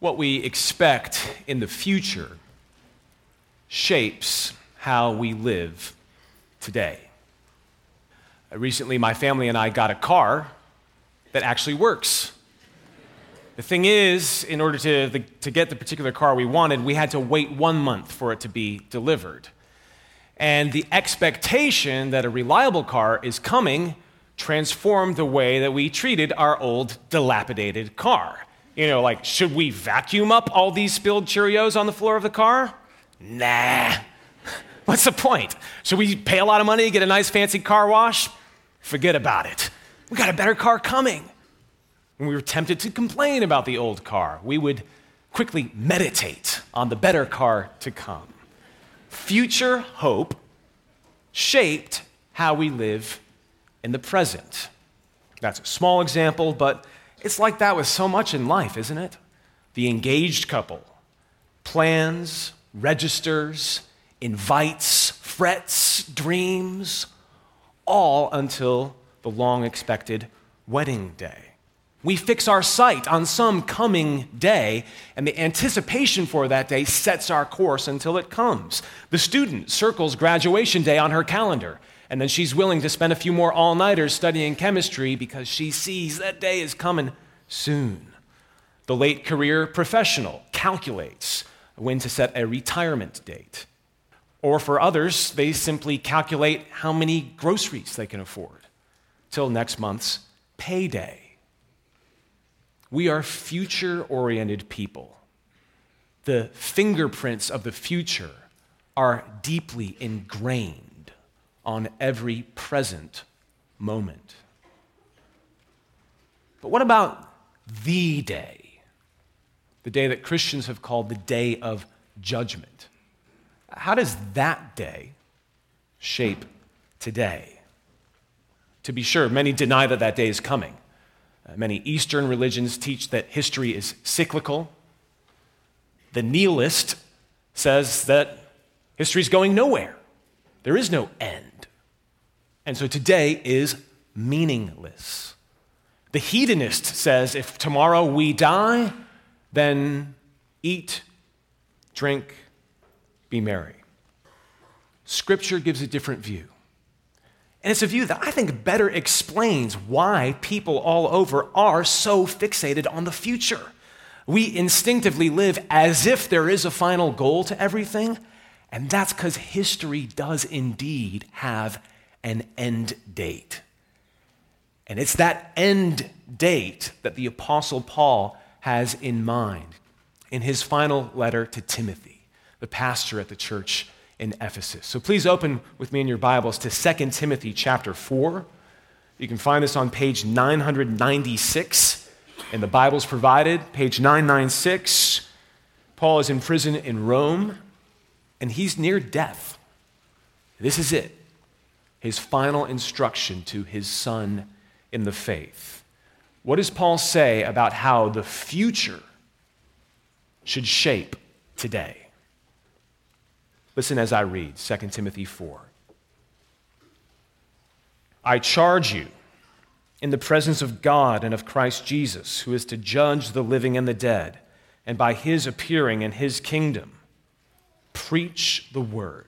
What we expect in the future shapes how we live today. Uh, recently, my family and I got a car that actually works. The thing is, in order to, the, to get the particular car we wanted, we had to wait one month for it to be delivered. And the expectation that a reliable car is coming transformed the way that we treated our old, dilapidated car. You know, like, should we vacuum up all these spilled Cheerios on the floor of the car? Nah. What's the point? Should we pay a lot of money to get a nice fancy car wash? Forget about it. We got a better car coming. When we were tempted to complain about the old car, we would quickly meditate on the better car to come. Future hope shaped how we live in the present. That's a small example, but it's like that with so much in life, isn't it? The engaged couple plans, registers, invites, frets, dreams, all until the long expected wedding day. We fix our sight on some coming day, and the anticipation for that day sets our course until it comes. The student circles graduation day on her calendar and then she's willing to spend a few more all nighters studying chemistry because she sees that day is coming soon. The late career professional calculates when to set a retirement date. Or for others, they simply calculate how many groceries they can afford till next month's payday. We are future oriented people. The fingerprints of the future are deeply ingrained on every present moment. But what about the day? The day that Christians have called the day of judgment. How does that day shape today? To be sure, many deny that that day is coming. Uh, many Eastern religions teach that history is cyclical. The nihilist says that history is going nowhere. There is no end. And so today is meaningless. The hedonist says if tomorrow we die, then eat, drink, be merry. Scripture gives a different view. And it's a view that I think better explains why people all over are so fixated on the future. We instinctively live as if there is a final goal to everything, and that's because history does indeed have an end date. And it's that end date that the Apostle Paul has in mind in his final letter to Timothy, the pastor at the church in Ephesus. So please open with me in your Bibles to 2 Timothy chapter 4. You can find this on page 996 in the Bibles provided, page 996. Paul is in prison in Rome and he's near death. This is it his final instruction to his son in the faith. What does Paul say about how the future should shape today? Listen as I read 2 Timothy 4. I charge you in the presence of God and of Christ Jesus, who is to judge the living and the dead, and by his appearing in his kingdom Preach the word.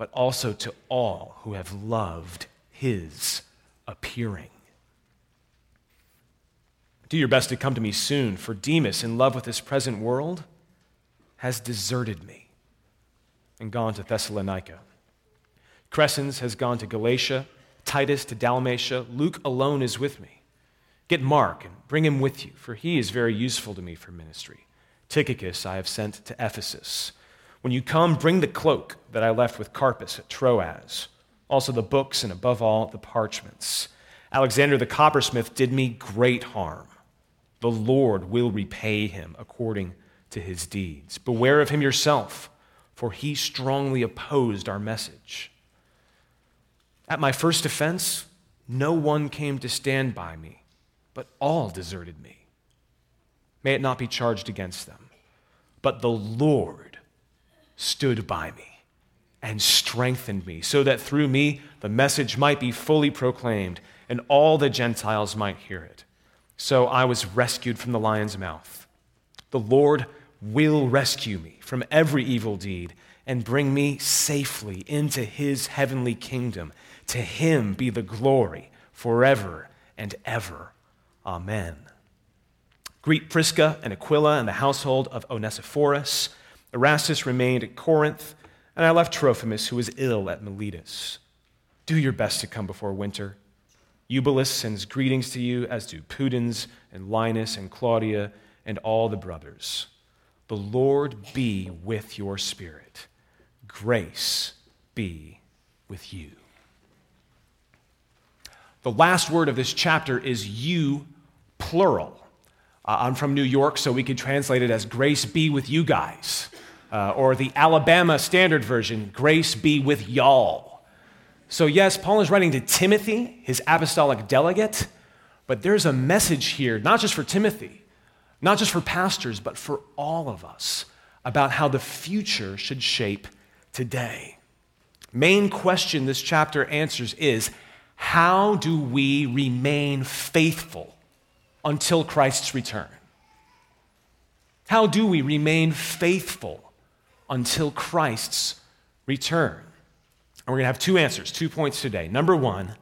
but also to all who have loved his appearing. Do your best to come to me soon, for Demas, in love with this present world, has deserted me and gone to Thessalonica. Crescens has gone to Galatia, Titus to Dalmatia. Luke alone is with me. Get Mark and bring him with you, for he is very useful to me for ministry. Tychicus I have sent to Ephesus. When you come, bring the cloak that I left with Carpus at Troas, also the books, and above all, the parchments. Alexander the coppersmith did me great harm. The Lord will repay him according to his deeds. Beware of him yourself, for he strongly opposed our message. At my first offense, no one came to stand by me but all deserted me. May it not be charged against them. But the Lord stood by me and strengthened me, so that through me the message might be fully proclaimed and all the Gentiles might hear it. So I was rescued from the lion's mouth. The Lord will rescue me from every evil deed and bring me safely into his heavenly kingdom. To him be the glory forever and ever. Amen. Greet Prisca and Aquila and the household of Onesiphorus. Erastus remained at Corinth, and I left Trophimus, who was ill at Miletus. Do your best to come before winter. Eubulus sends greetings to you, as do Pudens and Linus and Claudia and all the brothers. The Lord be with your spirit. Grace be with you. The last word of this chapter is you, plural. Uh, I'm from New York, so we could translate it as grace be with you guys. Uh, or the Alabama Standard Version, grace be with y'all. So, yes, Paul is writing to Timothy, his apostolic delegate, but there's a message here, not just for Timothy, not just for pastors, but for all of us about how the future should shape today. Main question this chapter answers is how do we remain faithful until Christ's return? How do we remain faithful until Christ's return? And we're going to have two answers, two points today. Number one,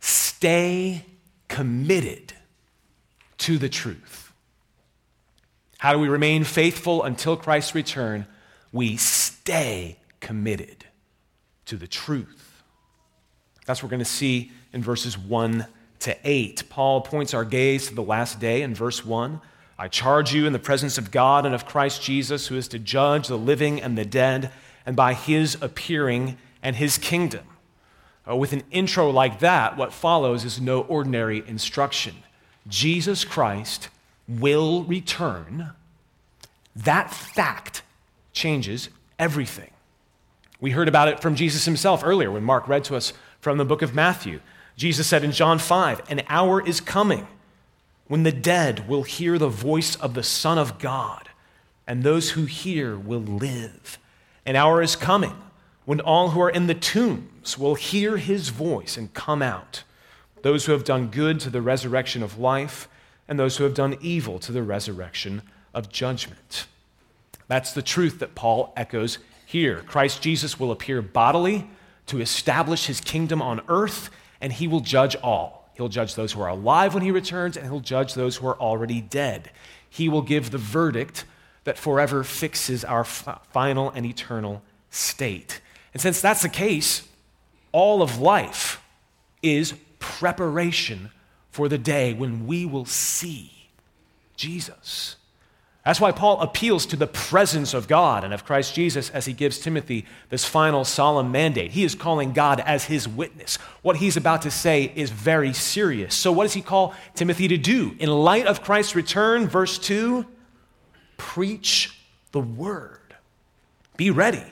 stay committed to the truth. How do we remain faithful until Christ's return? We stay committed to the truth. That's what we're going to see in verses 1 to 8. Paul points our gaze to the last day in verse 1. I charge you in the presence of God and of Christ Jesus, who is to judge the living and the dead, and by his appearing and his kingdom. Uh, with an intro like that, what follows is no ordinary instruction. Jesus Christ will return. That fact changes everything. We heard about it from Jesus himself earlier when Mark read to us from the book of Matthew. Jesus said in John 5, An hour is coming when the dead will hear the voice of the Son of God, and those who hear will live. An hour is coming when all who are in the tombs will hear his voice and come out. Those who have done good to the resurrection of life, and those who have done evil to the resurrection of judgment. That's the truth that Paul echoes here. Christ Jesus will appear bodily to establish his kingdom on earth, and he will judge all. He'll judge those who are alive when he returns, and he'll judge those who are already dead. He will give the verdict that forever fixes our final and eternal state. And since that's the case, all of life is preparation for the day when we will see Jesus. That's why Paul appeals to the presence of God and of Christ Jesus as he gives Timothy this final solemn mandate. He is calling God as his witness. What he's about to say is very serious. So, what does he call Timothy to do? In light of Christ's return, verse 2 preach the word. Be ready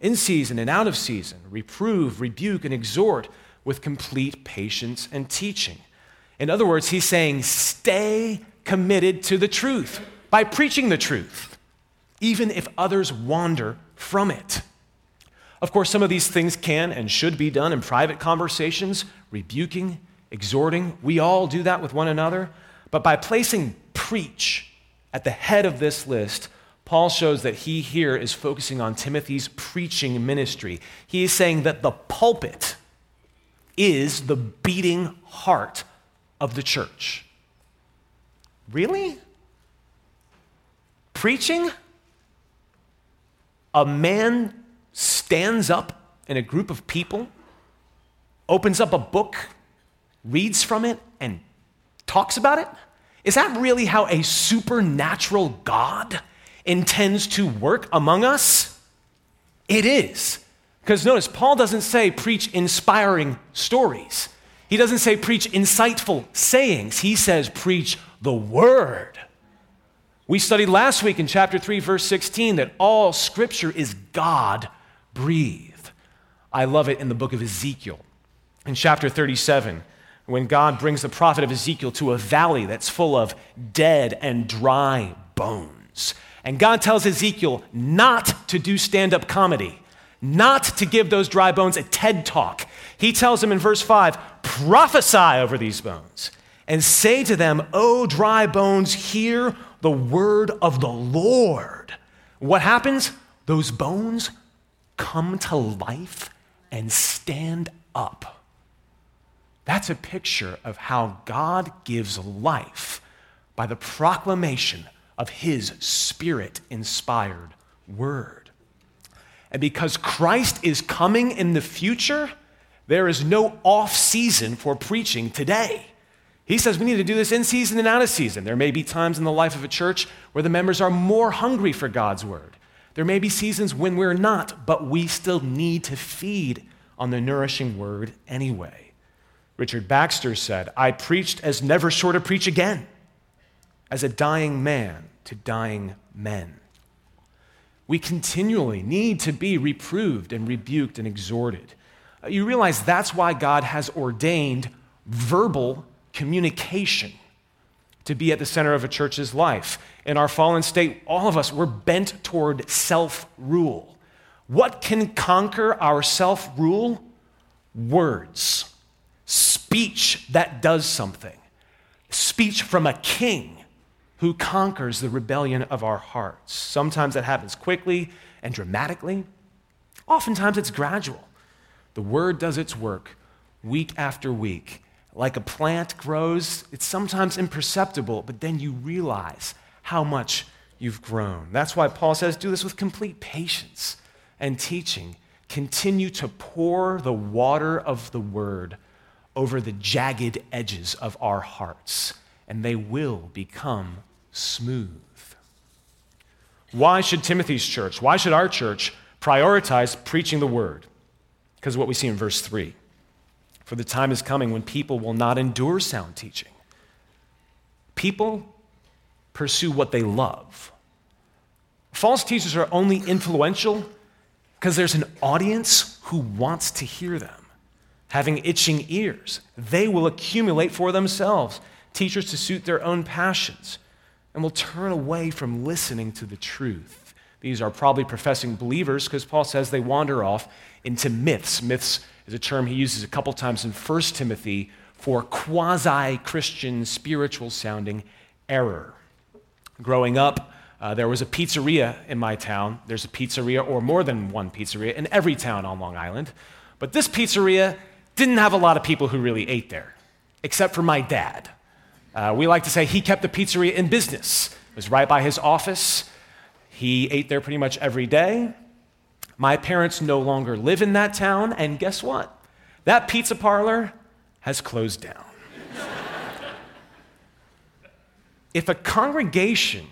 in season and out of season, reprove, rebuke, and exhort with complete patience and teaching. In other words, he's saying, stay committed to the truth by preaching the truth, even if others wander from it. Of course, some of these things can and should be done in private conversations, rebuking, exhorting. We all do that with one another. But by placing preach at the head of this list, Paul shows that he here is focusing on Timothy's preaching ministry. He is saying that the pulpit is the beating heart of the church. Really? Preaching? A man stands up in a group of people, opens up a book, reads from it, and talks about it? Is that really how a supernatural God intends to work among us? It is. Because notice, Paul doesn't say preach inspiring stories. He doesn't say preach insightful sayings. He says preach the word. We studied last week in chapter 3, verse 16, that all scripture is God breathed. I love it in the book of Ezekiel. In chapter 37, when God brings the prophet of Ezekiel to a valley that's full of dead and dry bones. And God tells Ezekiel not to do stand up comedy, not to give those dry bones a TED talk. He tells him in verse 5 prophesy over these bones and say to them, O dry bones, hear the word of the Lord. What happens? Those bones come to life and stand up. That's a picture of how God gives life by the proclamation of his spirit inspired word. And because Christ is coming in the future, there is no off season for preaching today. He says we need to do this in season and out of season. There may be times in the life of a church where the members are more hungry for God's word. There may be seasons when we're not, but we still need to feed on the nourishing word anyway. Richard Baxter said, I preached as never sure to preach again, as a dying man to dying men. We continually need to be reproved and rebuked and exhorted. Uh, you realize that's why God has ordained verbal communication to be at the center of a church's life. In our fallen state, all of us, we're bent toward self rule. What can conquer our self rule? Words speech that does something, speech from a king who conquers the rebellion of our hearts. Sometimes that happens quickly and dramatically, oftentimes it's gradual. The word does its work week after week. Like a plant grows, it's sometimes imperceptible, but then you realize how much you've grown. That's why Paul says, do this with complete patience and teaching. Continue to pour the water of the word over the jagged edges of our hearts, and they will become smooth. Why should Timothy's church, why should our church prioritize preaching the word? Because of what we see in verse 3. For the time is coming when people will not endure sound teaching. People pursue what they love. False teachers are only influential because there's an audience who wants to hear them having itching ears. They will accumulate for themselves teachers to suit their own passions and will turn away from listening to the truth. These are probably professing believers because Paul says they wander off into myths. Myths is a term he uses a couple times in 1 Timothy for quasi Christian, spiritual sounding error. Growing up, uh, there was a pizzeria in my town. There's a pizzeria, or more than one pizzeria, in every town on Long Island. But this pizzeria didn't have a lot of people who really ate there, except for my dad. Uh, we like to say he kept the pizzeria in business. It was right by his office. He ate there pretty much every day. My parents no longer live in that town, and guess what? That pizza parlor has closed down. if a congregation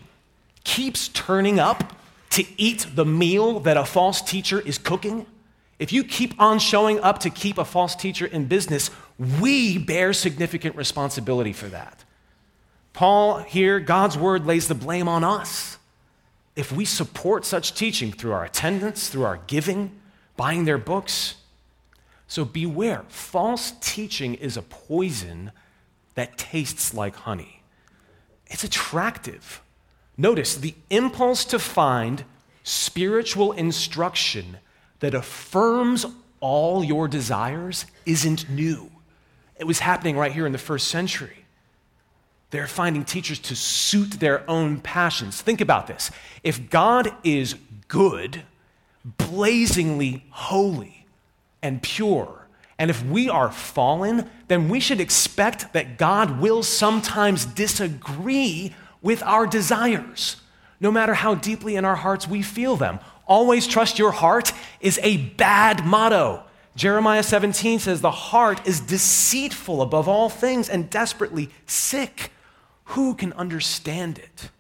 keeps turning up to eat the meal that a false teacher is cooking, if you keep on showing up to keep a false teacher in business, we bear significant responsibility for that. Paul here, God's word lays the blame on us. If we support such teaching through our attendance, through our giving, buying their books, so beware. False teaching is a poison that tastes like honey. It's attractive. Notice the impulse to find spiritual instruction that affirms all your desires isn't new. It was happening right here in the first century. They're finding teachers to suit their own passions. Think about this. If God is good, blazingly holy, and pure, And if we are fallen, then we should expect that God will sometimes disagree with our desires, no matter how deeply in our hearts we feel them. Always trust your heart is a bad motto. Jeremiah 17 says, The heart is deceitful above all things and desperately sick. Who can understand it?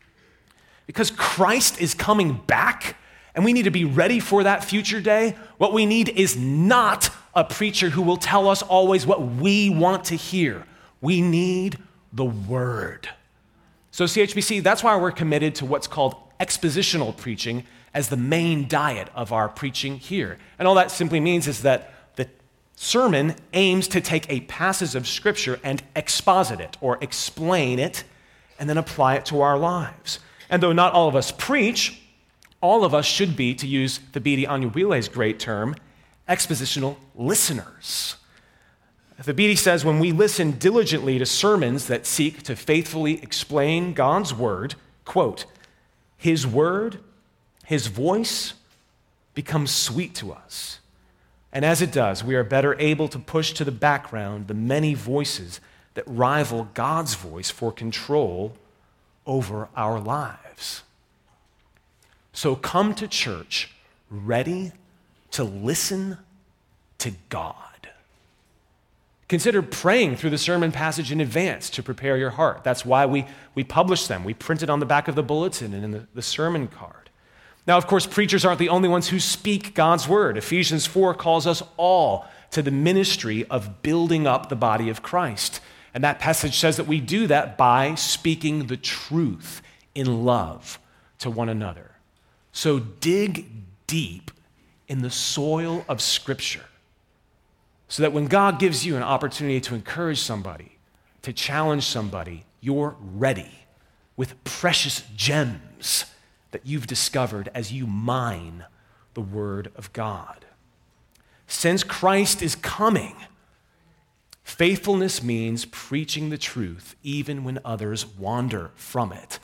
Because Christ is coming back and we need to be ready for that future day. What we need is not a preacher who will tell us always what we want to hear. We need the Word. So, CHBC, that's why we're committed to what's called expositional preaching as the main diet of our preaching here. And all that simply means is that the sermon aims to take a passage of Scripture and exposit it or explain it and then apply it to our lives. And though not all of us preach, all of us should be, to use the Thabiti Anyabwile's great term, expositional listeners. Thabiti says when we listen diligently to sermons that seek to faithfully explain God's word, quote, his word, his voice becomes sweet to us. And as it does, we are better able to push to the background the many voices that rival God's voice for control over our lives. So come to church ready to listen to God. Consider praying through the sermon passage in advance to prepare your heart. That's why we, we publish them. We print it on the back of the bulletin and in the, the sermon card. Now, of course, preachers aren't the only ones who speak God's word. Ephesians 4 calls us all to the ministry of building up the body of Christ. And that passage says that we do that by speaking the truth in love to one another. So dig deep in the soil of Scripture so that when God gives you an opportunity to encourage somebody, to challenge somebody, you're ready with precious gems that you've discovered as you mine the Word of God. Since Christ is coming, faithfulness means preaching the truth even when others wander from it.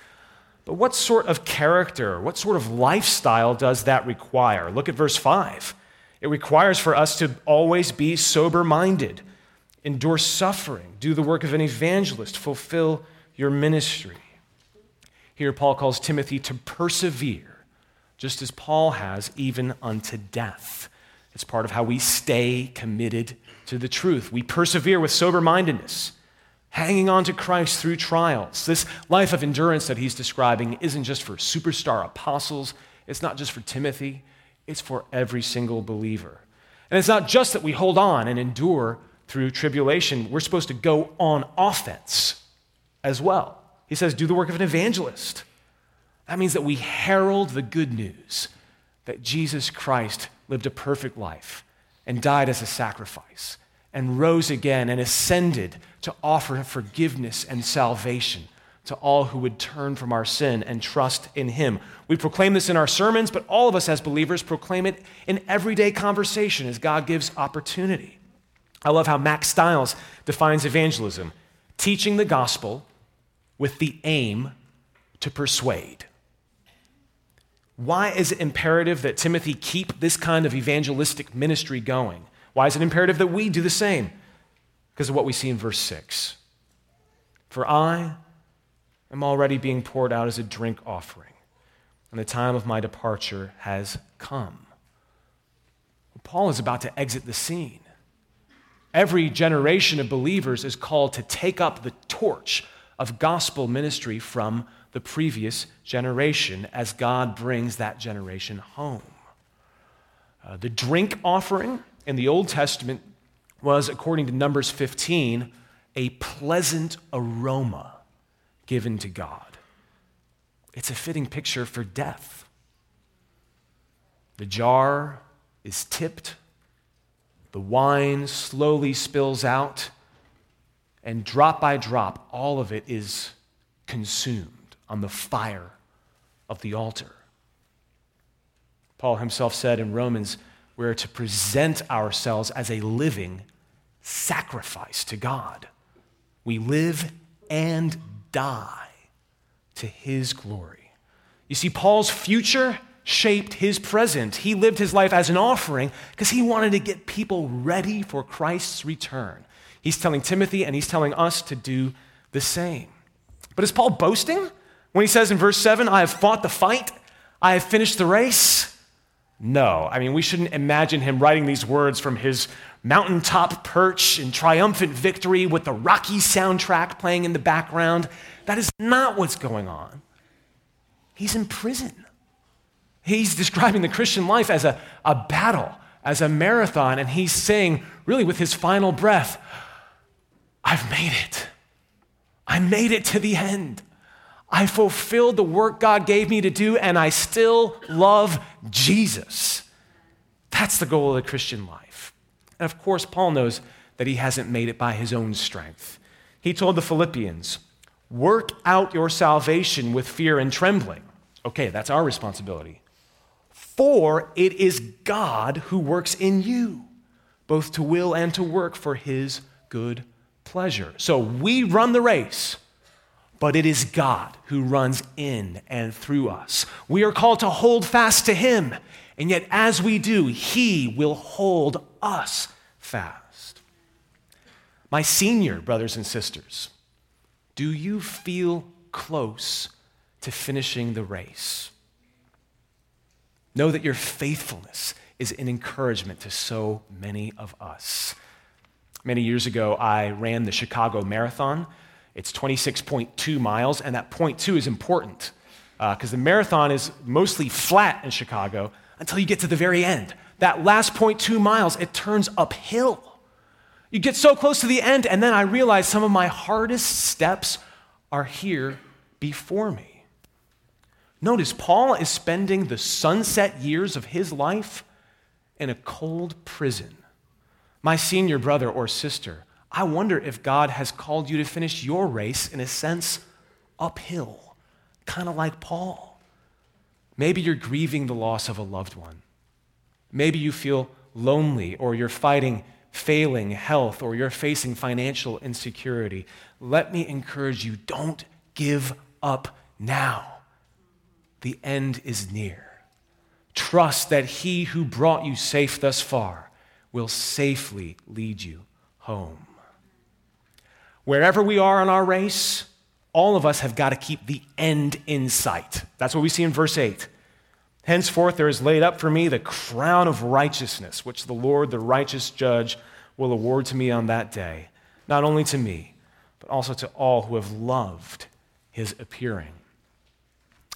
But what sort of character, what sort of lifestyle does that require? Look at verse 5. It requires for us to always be sober minded, endure suffering, do the work of an evangelist, fulfill your ministry. Here, Paul calls Timothy to persevere, just as Paul has, even unto death. It's part of how we stay committed to the truth. We persevere with sober mindedness, hanging on to Christ through trials. This life of endurance that he's describing isn't just for superstar apostles, it's not just for Timothy, it's for every single believer. And it's not just that we hold on and endure through tribulation, we're supposed to go on offense as well. He says, do the work of an evangelist. That means that we herald the good news that Jesus Christ lived a perfect life and died as a sacrifice and rose again and ascended to offer forgiveness and salvation to all who would turn from our sin and trust in Him. We proclaim this in our sermons, but all of us as believers proclaim it in everyday conversation as God gives opportunity. I love how Mack Stiles defines evangelism teaching the gospel with the aim to persuade. Why is it imperative that Timothy keep this kind of evangelistic ministry going? Why is it imperative that we do the same? Because of what we see in verse 6. For I am already being poured out as a drink offering, and the time of my departure has come. Paul is about to exit the scene. Every generation of believers is called to take up the torch of gospel ministry from the previous generation as God brings that generation home. Uh, the drink offering in the Old Testament was, according to Numbers 15, a pleasant aroma given to God. It's a fitting picture for death. The jar is tipped, the wine slowly spills out, and drop by drop, all of it is consumed on the fire of the altar. Paul himself said in Romans, we're to present ourselves as a living sacrifice to God. We live and die to his glory. You see, Paul's future shaped his present. He lived his life as an offering because he wanted to get people ready for Christ's return. He's telling Timothy and he's telling us to do the same. But is Paul boasting when he says in verse 7, I have fought the fight, I have finished the race? No. I mean, we shouldn't imagine him writing these words from his mountaintop perch in triumphant victory with the Rocky soundtrack playing in the background. That is not what's going on. He's in prison. He's describing the Christian life as a, a battle, as a marathon, and he's saying, really, with his final breath, I've made it. I made it to the end. I fulfilled the work God gave me to do, and I still love Jesus. That's the goal of the Christian life. And of course, Paul knows that he hasn't made it by his own strength. He told the Philippians, Work out your salvation with fear and trembling. Okay, that's our responsibility. For it is God who works in you, both to will and to work for his good pleasure. So we run the race, but it is God who runs in and through us. We are called to hold fast to him, and yet as we do, he will hold us fast. My senior brothers and sisters, do you feel close to finishing the race? Know that your faithfulness is an encouragement to so many of us. Many years ago, I ran the Chicago Marathon. It's 26.2 miles, and that point two is important because uh, the marathon is mostly flat in Chicago until you get to the very end. That last 0.2 miles, it turns uphill. You get so close to the end, and then I realize some of my hardest steps are here before me. Notice, Paul is spending the sunset years of his life in a cold prison. My senior brother or sister, I wonder if God has called you to finish your race, in a sense, uphill, kind of like Paul. Maybe you're grieving the loss of a loved one. Maybe you feel lonely or you're fighting failing health or you're facing financial insecurity, let me encourage you don't give up now. The end is near. Trust that he who brought you safe thus far will safely lead you home. Wherever we are in our race, all of us have got to keep the end in sight. That's what we see in verse 8. Henceforth, there is laid up for me the crown of righteousness, which the Lord, the righteous judge, will award to me on that day, not only to me, but also to all who have loved his appearing.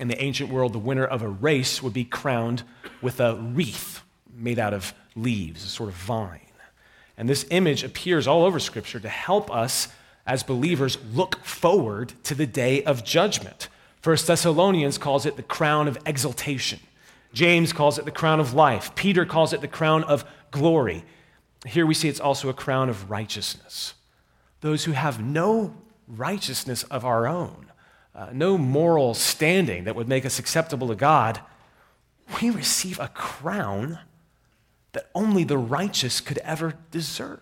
In the ancient world, the winner of a race would be crowned with a wreath made out of leaves, a sort of vine. And this image appears all over Scripture to help us as believers look forward to the day of judgment. First Thessalonians calls it the crown of exaltation. James calls it the crown of life. Peter calls it the crown of glory. Here we see it's also a crown of righteousness. Those who have no righteousness of our own, uh, no moral standing that would make us acceptable to God, we receive a crown that only the righteous could ever deserve.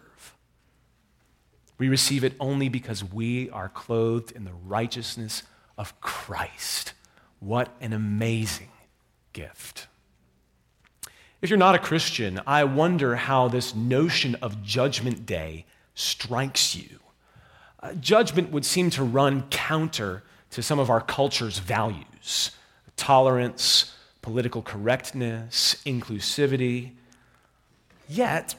We receive it only because we are clothed in the righteousness of Christ. What an amazing gift. If you're not a Christian, I wonder how this notion of Judgment Day strikes you. Uh, judgment would seem to run counter to some of our culture's values tolerance, political correctness, inclusivity. Yet,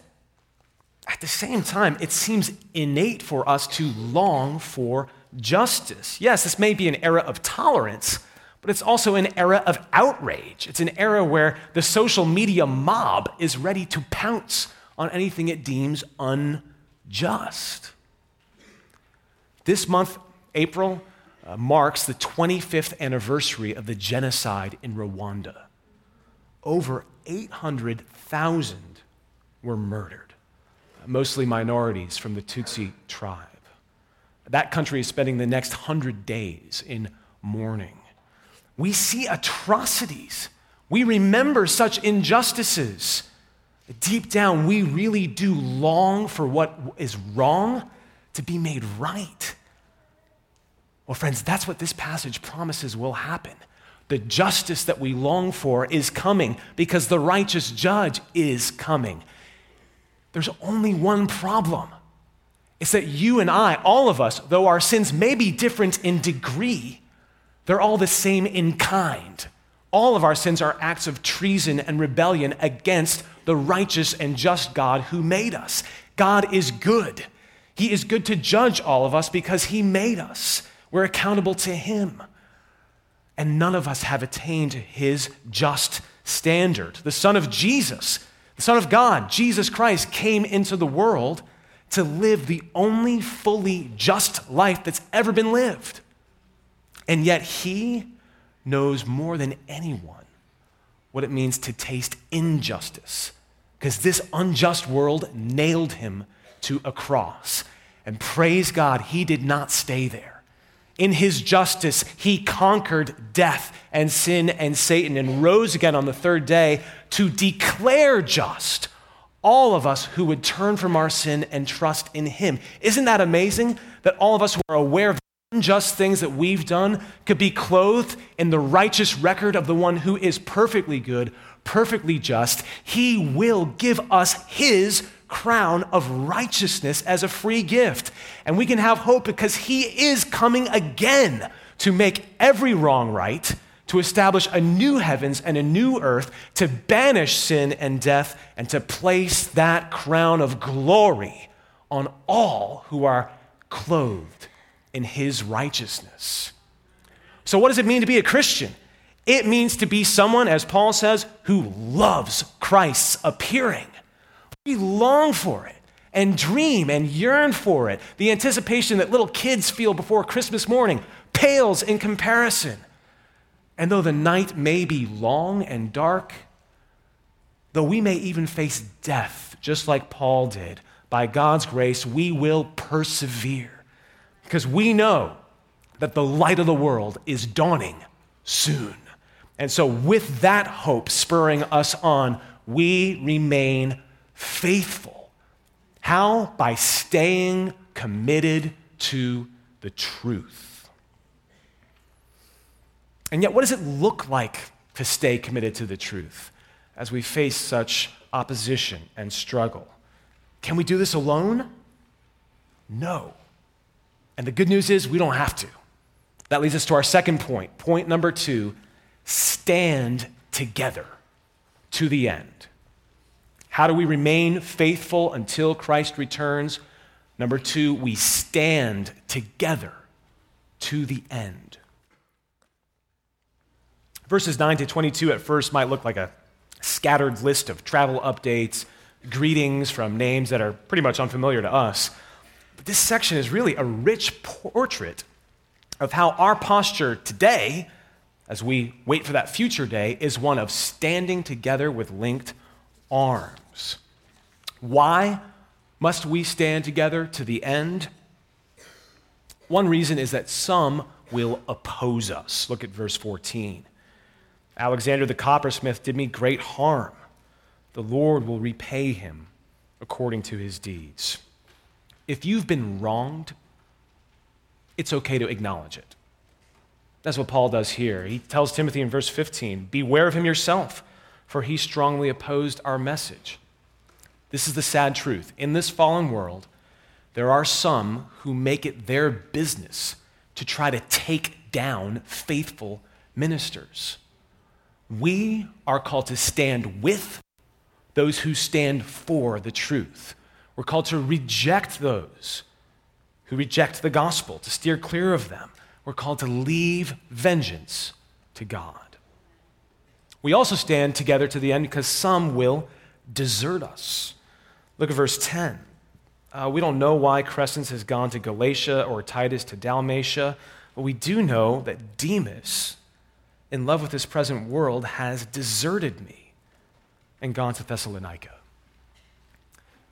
at the same time, it seems innate for us to long for justice. Yes, this may be an era of tolerance, but it's also an era of outrage. It's an era where the social media mob is ready to pounce on anything it deems unjust. This month, April, uh, marks the 25th anniversary of the genocide in Rwanda. Over 800,000 were murdered, mostly minorities from the Tutsi tribe. That country is spending the next 100 days in mourning we see atrocities. We remember such injustices. Deep down, we really do long for what is wrong to be made right. Well, friends, that's what this passage promises will happen. The justice that we long for is coming because the righteous judge is coming. There's only one problem it's that you and I, all of us, though our sins may be different in degree, they're all the same in kind. All of our sins are acts of treason and rebellion against the righteous and just God who made us. God is good. He is good to judge all of us because He made us. We're accountable to Him. And none of us have attained His just standard. The Son of Jesus, the Son of God, Jesus Christ, came into the world to live the only fully just life that's ever been lived. And yet, He knows more than anyone what it means to taste injustice, because this unjust world nailed him to a cross. And praise God, he did not stay there. In his justice, he conquered death and sin and Satan and rose again on the third day to declare just all of us who would turn from our sin and trust in him. Isn't that amazing that all of us who are aware of unjust things that we've done could be clothed in the righteous record of the one who is perfectly good, perfectly just, he will give us his crown of righteousness as a free gift. And we can have hope because he is coming again to make every wrong right, to establish a new heavens and a new earth, to banish sin and death, and to place that crown of glory on all who are clothed in his righteousness. So, what does it mean to be a Christian? It means to be someone, as Paul says, who loves Christ's appearing. We long for it and dream and yearn for it. The anticipation that little kids feel before Christmas morning pales in comparison. And though the night may be long and dark, though we may even face death, just like Paul did, by God's grace, we will persevere because we know that the light of the world is dawning soon. And so, with that hope spurring us on, we remain faithful. How? By staying committed to the truth. And yet, what does it look like to stay committed to the truth as we face such opposition and struggle? Can we do this alone? No. And the good news is we don't have to. That leads us to our second point. Point number two stand together to the end. How do we remain faithful until Christ returns? Number two, we stand together to the end. Verses 9 to 22 at first might look like a scattered list of travel updates, greetings from names that are pretty much unfamiliar to us. But this section is really a rich portrait of how our posture today, as we wait for that future day, is one of standing together with linked arms. Why must we stand together to the end? One reason is that some will oppose us. Look at verse 14. Alexander the coppersmith did me great harm. The Lord will repay him according to his deeds. If you've been wronged, it's okay to acknowledge it. That's what Paul does here. He tells Timothy in verse 15 Beware of him yourself, for he strongly opposed our message. This is the sad truth. In this fallen world, there are some who make it their business to try to take down faithful ministers. We are called to stand with those who stand for the truth. We're called to reject those who reject the gospel, to steer clear of them. We're called to leave vengeance to God. We also stand together to the end because some will desert us. Look at verse 10. Uh, we don't know why Crescens has gone to Galatia or Titus to Dalmatia, but we do know that Demas, in love with this present world, has deserted me and gone to Thessalonica.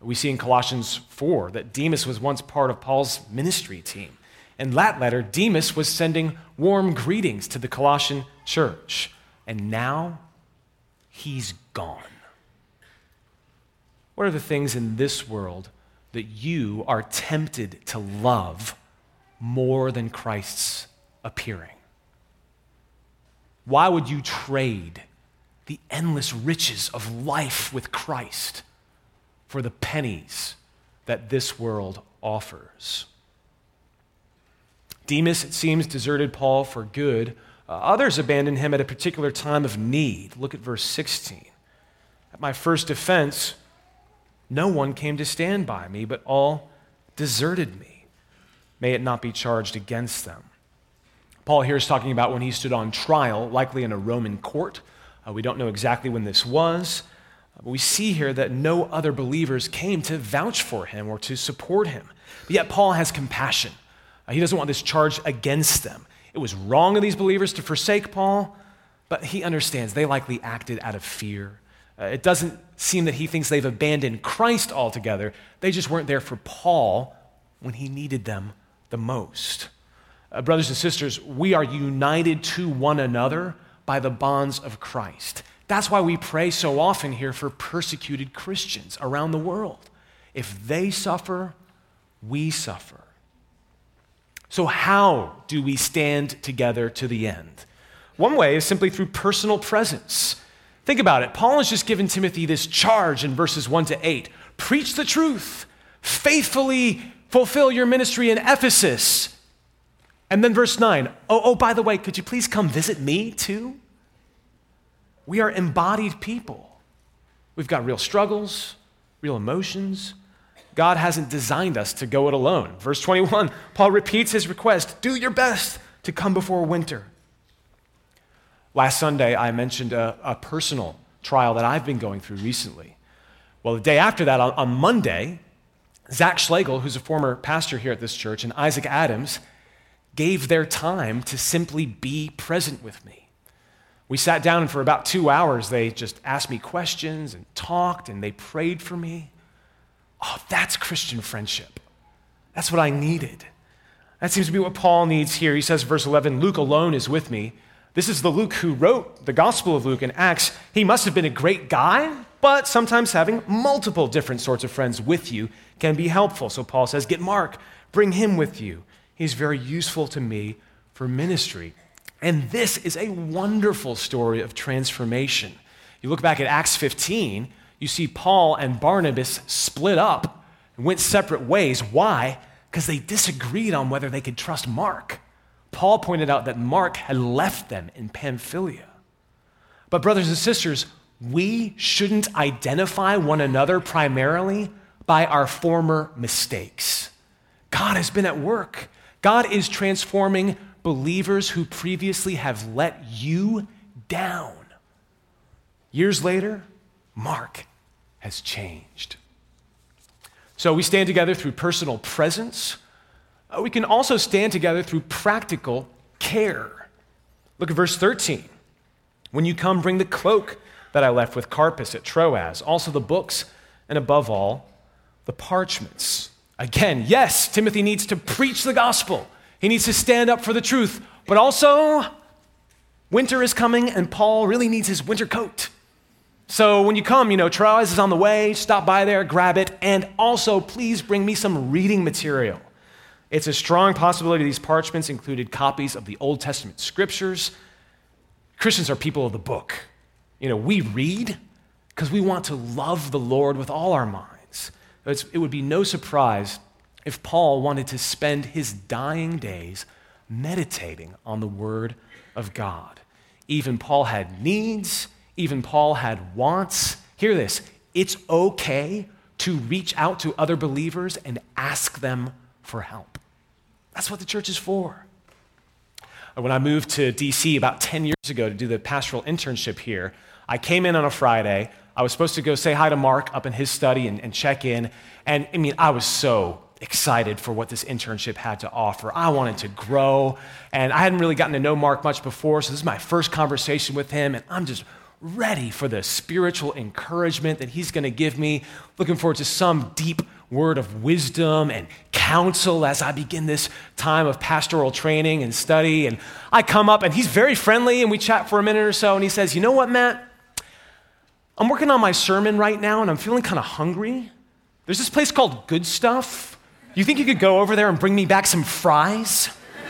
We see in Colossians 4 that Demas was once part of Paul's ministry team. In that letter, Demas was sending warm greetings to the Colossian church. And now he's gone. What are the things in this world that you are tempted to love more than Christ's appearing? Why would you trade the endless riches of life with Christ for the pennies that this world offers? Demas, it seems, deserted Paul for good. Uh, others abandoned him at a particular time of need. Look at verse 16. At my first defense, no one came to stand by me, but all deserted me. May it not be charged against them. Paul here is talking about when he stood on trial, likely in a Roman court. Uh, we don't know exactly when this was, but we see here that no other believers came to vouch for him or to support him. But yet, Paul has compassion. Uh, he doesn't want this charge against them. It was wrong of these believers to forsake Paul, but he understands they likely acted out of fear. Uh, it doesn't seem that he thinks they've abandoned Christ altogether. They just weren't there for Paul when he needed them the most. Uh, brothers and sisters, we are united to one another by the bonds of Christ. That's why we pray so often here for persecuted Christians around the world. If they suffer, we suffer. So, how do we stand together to the end? One way is simply through personal presence. Think about it. Paul has just given Timothy this charge in verses 1 to 8 preach the truth, faithfully fulfill your ministry in Ephesus and then verse 9 oh, oh, by the way, could you please come visit me too? We are embodied people. We've got real struggles, real emotions. God hasn't designed us to go it alone. Verse 21, Paul repeats his request do your best to come before winter. Last Sunday, I mentioned a, a personal trial that I've been going through recently. Well, the day after that, on, on Monday, Zach Schlegel, who's a former pastor here at this church, and Isaac Adams gave their time to simply be present with me. We sat down, and for about two hours, they just asked me questions and talked, and they prayed for me. Oh, that's Christian friendship. That's what I needed. That seems to be what Paul needs here. He says, verse 11, Luke alone is with me. This is the Luke who wrote the Gospel of Luke and Acts. He must have been a great guy, but sometimes having multiple different sorts of friends with you can be helpful. So Paul says, Get Mark, bring him with you. He's very useful to me for ministry. And this is a wonderful story of transformation. You look back at Acts 15, you see Paul and Barnabas split up and went separate ways. Why? Because they disagreed on whether they could trust Mark. Paul pointed out that Mark had left them in Pamphylia. But, brothers and sisters, we shouldn't identify one another primarily by our former mistakes. God has been at work. God is transforming believers who previously have let you down. Years later, Mark has changed. So we stand together through personal presence. Uh, we can also stand together through practical care. Look at verse 13. When you come, bring the cloak that I left with Carpus at Troas, also the books, and above all, the parchments Again, yes, Timothy needs to preach the gospel. He needs to stand up for the truth. But also, winter is coming and Paul really needs his winter coat. So when you come, you know, Troas is on the way, stop by there, grab it, and also please bring me some reading material. It's a strong possibility these parchments included copies of the Old Testament scriptures. Christians are people of the book. You know, we read because we want to love the Lord with all our mind. It's, it would be no surprise if Paul wanted to spend his dying days meditating on the Word of God. Even Paul had needs, even Paul had wants. Hear this it's okay to reach out to other believers and ask them for help. That's what the church is for. When I moved to DC about 10 years ago to do the pastoral internship here, I came in on a Friday. I was supposed to go say hi to Mark up in his study and, and check in. And I mean, I was so excited for what this internship had to offer. I wanted to grow, and I hadn't really gotten to know Mark much before, so this is my first conversation with him, and I'm just ready for the spiritual encouragement that he's going to give me. Looking forward to some deep word of wisdom and counsel as I begin this time of pastoral training and study. And I come up, and he's very friendly, and we chat for a minute or so, and he says, You know what, Matt? I'm working on my sermon right now and I'm feeling kind of hungry. There's this place called Good Stuff. You think you could go over there and bring me back some fries?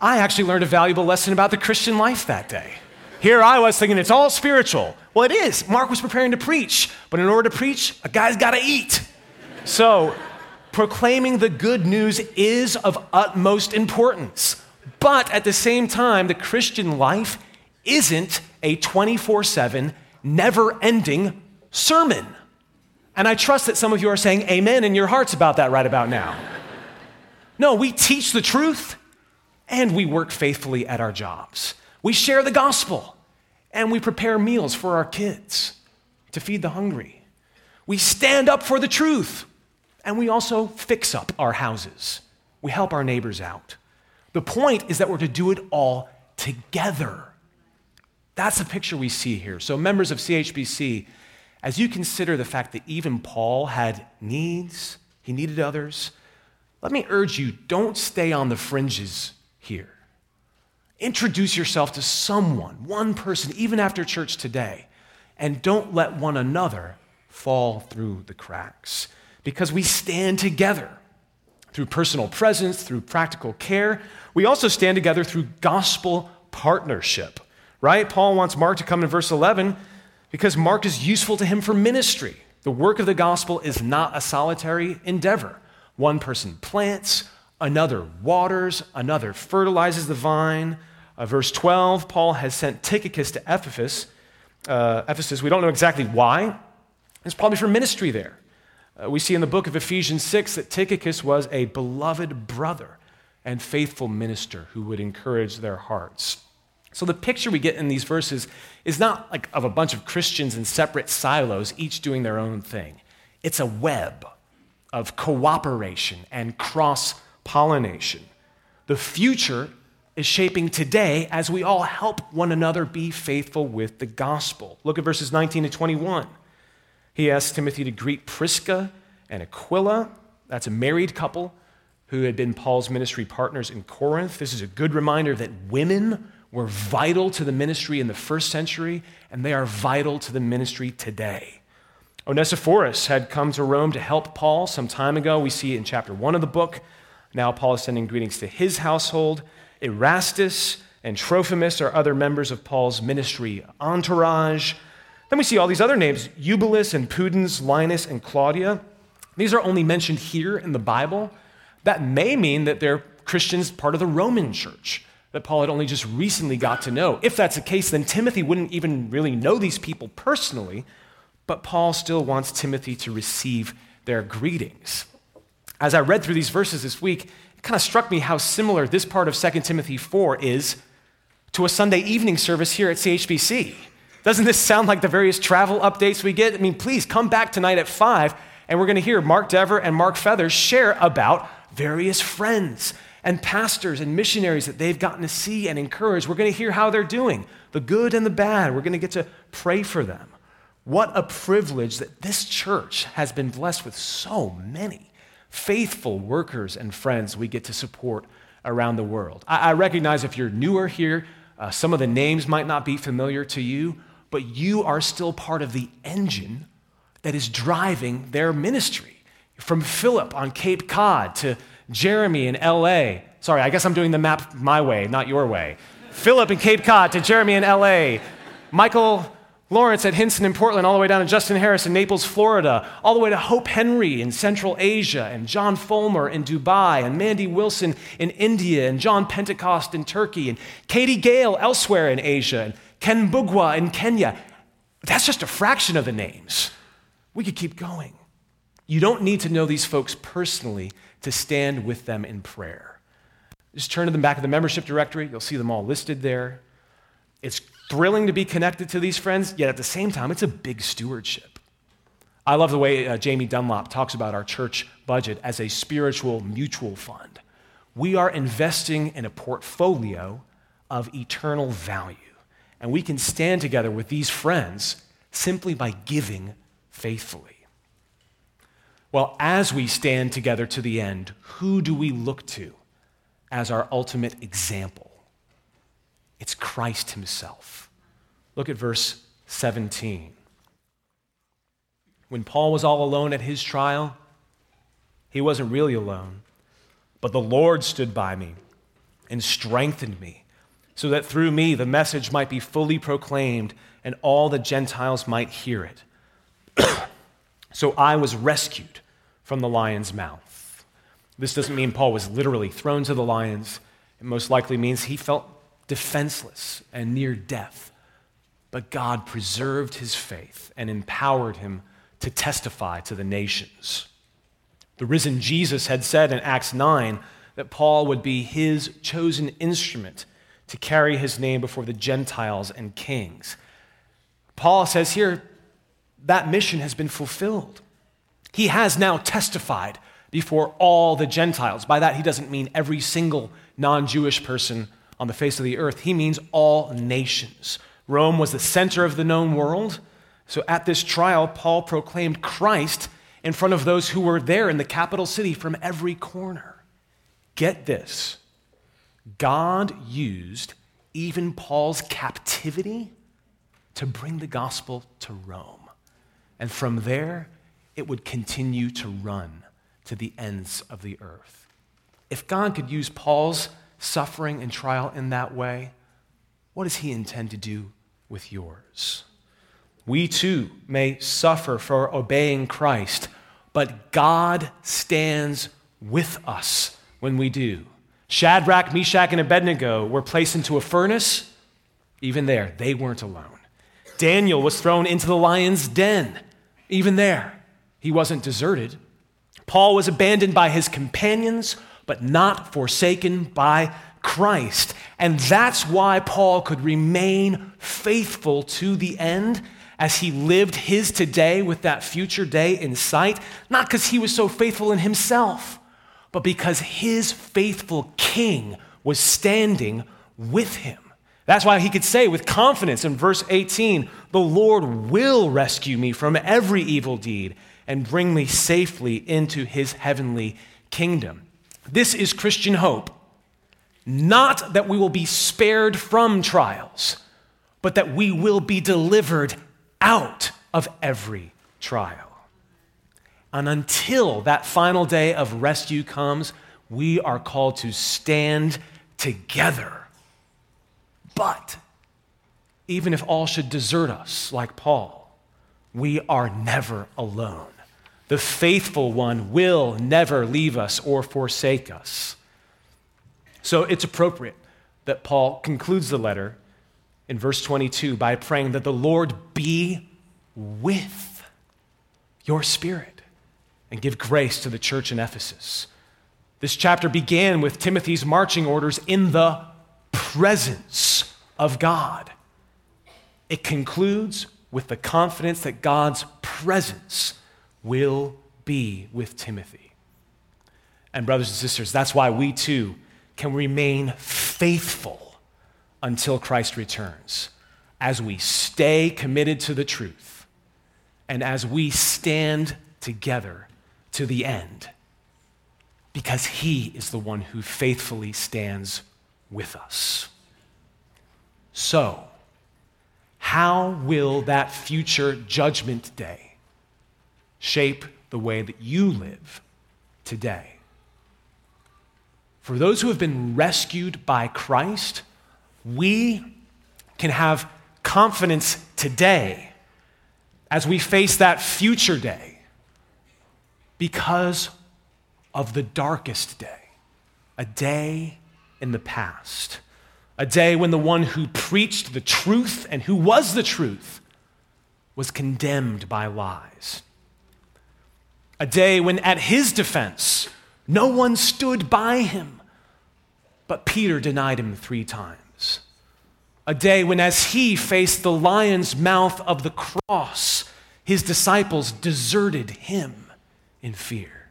I actually learned a valuable lesson about the Christian life that day. Here I was thinking it's all spiritual. Well, it is. Mark was preparing to preach, but in order to preach, a guy's got to eat. So, proclaiming the good news is of utmost importance. But at the same time, the Christian life isn't a 24 7, never ending sermon. And I trust that some of you are saying amen in your hearts about that right about now. No, we teach the truth and we work faithfully at our jobs. We share the gospel and we prepare meals for our kids to feed the hungry. We stand up for the truth and we also fix up our houses. We help our neighbors out. The point is that we're to do it all together. That's the picture we see here. So, members of CHBC, as you consider the fact that even Paul had needs, he needed others, let me urge you don't stay on the fringes here. Introduce yourself to someone, one person, even after church today, and don't let one another fall through the cracks because we stand together through personal presence, through practical care. We also stand together through gospel partnership, right? Paul wants Mark to come in verse 11 because Mark is useful to him for ministry. The work of the gospel is not a solitary endeavor. One person plants, another waters, another fertilizes the vine. Uh, verse 12, Paul has sent Tychicus to Ephesus. Uh, Ephesus, we don't know exactly why. It's probably for ministry there. Uh, we see in the book of Ephesians 6 that Tychicus was a beloved brother and faithful minister who would encourage their hearts. So the picture we get in these verses is not like of a bunch of Christians in separate silos, each doing their own thing. It's a web of cooperation and cross pollination. The future is shaping today as we all help one another be faithful with the gospel. Look at verses 19 to 21. He asks Timothy to greet Prisca and Aquila. That's a married couple who had been Paul's ministry partners in Corinth. This is a good reminder that women were vital to the ministry in the first century, and they are vital to the ministry today. Onesiphorus had come to Rome to help Paul some time ago. We see it in chapter one of the book. Now Paul is sending greetings to his household. Erastus and Trophimus are other members of Paul's ministry entourage. Then we see all these other names Eubulus and Pudens, Linus and Claudia. These are only mentioned here in the Bible. That may mean that they're Christians part of the Roman church that Paul had only just recently got to know. If that's the case, then Timothy wouldn't even really know these people personally, but Paul still wants Timothy to receive their greetings. As I read through these verses this week, it kind of struck me how similar this part of 2 Timothy 4 is to a Sunday evening service here at CHBC. Doesn't this sound like the various travel updates we get? I mean, please come back tonight at 5, and we're going to hear Mark Dever and Mark Feathers share about various friends and pastors and missionaries that they've gotten to see and encourage. We're going to hear how they're doing, the good and the bad. We're going to get to pray for them. What a privilege that this church has been blessed with so many faithful workers and friends we get to support around the world. I, I recognize if you're newer here, uh, some of the names might not be familiar to you, but you are still part of the engine that is driving their ministry. From Philip on Cape Cod to Jeremy in LA. Sorry, I guess I'm doing the map my way, not your way. Philip in Cape Cod to Jeremy in LA. Michael Lawrence at Hinson in Portland, all the way down to Justin Harris in Naples, Florida, all the way to Hope Henry in Central Asia, and John Fulmer in Dubai, and Mandy Wilson in India, and John Pentecost in Turkey, and Katie Gale elsewhere in Asia, and Ken Bugwa in Kenya. That's just a fraction of the names. We could keep going. You don't need to know these folks personally to stand with them in prayer. Just turn to the back of the membership directory. You'll see them all listed there. It's thrilling to be connected to these friends, yet at the same time, it's a big stewardship. I love the way uh, Jamie Dunlop talks about our church budget as a spiritual mutual fund. We are investing in a portfolio of eternal value. And we can stand together with these friends simply by giving faithfully. Well, as we stand together to the end, who do we look to as our ultimate example? It's Christ Himself. Look at verse 17. When Paul was all alone at his trial, he wasn't really alone, but the Lord stood by me and strengthened me, so that through me the message might be fully proclaimed and all the Gentiles might hear it. so I was rescued from the lion's mouth. This doesn't mean Paul was literally thrown to the lions. It most likely means he felt defenseless and near death. But God preserved his faith and empowered him to testify to the nations. The risen Jesus had said in Acts 9 that Paul would be his chosen instrument to carry his name before the Gentiles and kings. Paul says here that mission has been fulfilled. He has now testified before all the Gentiles. By that, he doesn't mean every single non Jewish person on the face of the earth, he means all nations. Rome was the center of the known world. So at this trial, Paul proclaimed Christ in front of those who were there in the capital city from every corner. Get this God used even Paul's captivity to bring the gospel to Rome. And from there, it would continue to run to the ends of the earth. If God could use Paul's suffering and trial in that way, what does he intend to do with yours? We too may suffer for obeying Christ, but God stands with us when we do. Shadrach, Meshach, and Abednego were placed into a furnace. Even there, they weren't alone. Daniel was thrown into the lion's den. Even there, he wasn't deserted. Paul was abandoned by his companions, but not forsaken by Christ. And that's why Paul could remain faithful to the end as he lived his today with that future day in sight, not because he was so faithful in himself, but because his faithful king was standing with him. That's why he could say with confidence in verse 18, The Lord will rescue me from every evil deed and bring me safely into his heavenly kingdom. This is Christian hope. Not that we will be spared from trials, but that we will be delivered out of every trial. And until that final day of rescue comes, we are called to stand together. But even if all should desert us, like Paul, we are never alone. The faithful one will never leave us or forsake us. So it's appropriate that Paul concludes the letter in verse 22 by praying that the Lord be with your spirit and give grace to the church in Ephesus. This chapter began with Timothy's marching orders in the presence of God. It concludes with the confidence that God's presence will be with Timothy. And, brothers and sisters, that's why we too can remain faithful until Christ returns as we stay committed to the truth and as we stand together to the end because he is the one who faithfully stands with us. So, how will that future judgment day shape the way that you live today? For those who have been rescued by Christ, we can have confidence today as we face that future day because of the darkest day, a day in the past, a day when the one who preached the truth and who was the truth was condemned by lies, a day when, at his defense, no one stood by him, but Peter denied him three times. A day when, as he faced the lion's mouth of the cross, his disciples deserted him in fear.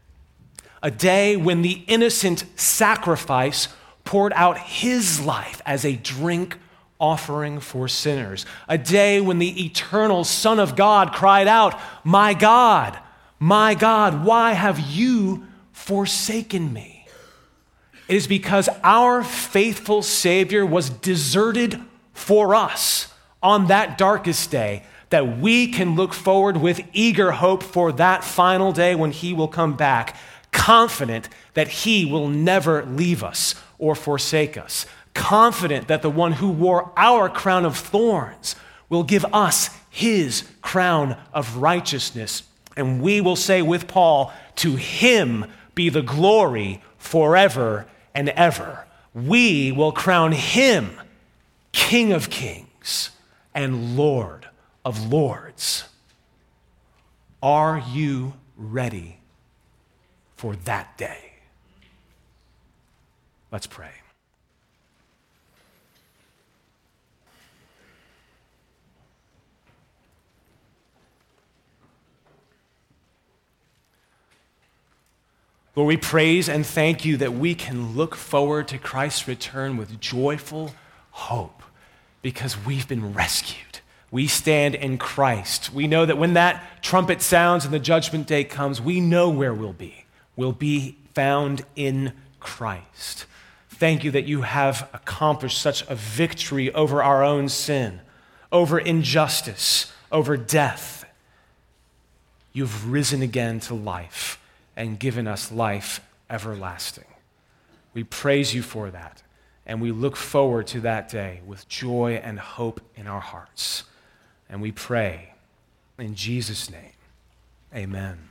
A day when the innocent sacrifice poured out his life as a drink offering for sinners. A day when the eternal Son of God cried out, My God, my God, why have you forsaken me. It is because our faithful Savior was deserted for us on that darkest day that we can look forward with eager hope for that final day when He will come back, confident that He will never leave us or forsake us, confident that the one who wore our crown of thorns will give us his crown of righteousness. And we will say with Paul, To him be the glory forever and ever. We will crown him King of kings and Lord of lords. Are you ready for that day? Let's pray. Lord, we praise and thank you that we can look forward to Christ's return with joyful hope because we've been rescued. We stand in Christ. We know that when that trumpet sounds and the judgment day comes, we know where we'll be. We'll be found in Christ. Thank you that you have accomplished such a victory over our own sin, over injustice, over death. You've risen again to life and given us life everlasting. We praise you for that, and we look forward to that day with joy and hope in our hearts. And we pray in Jesus' name, amen.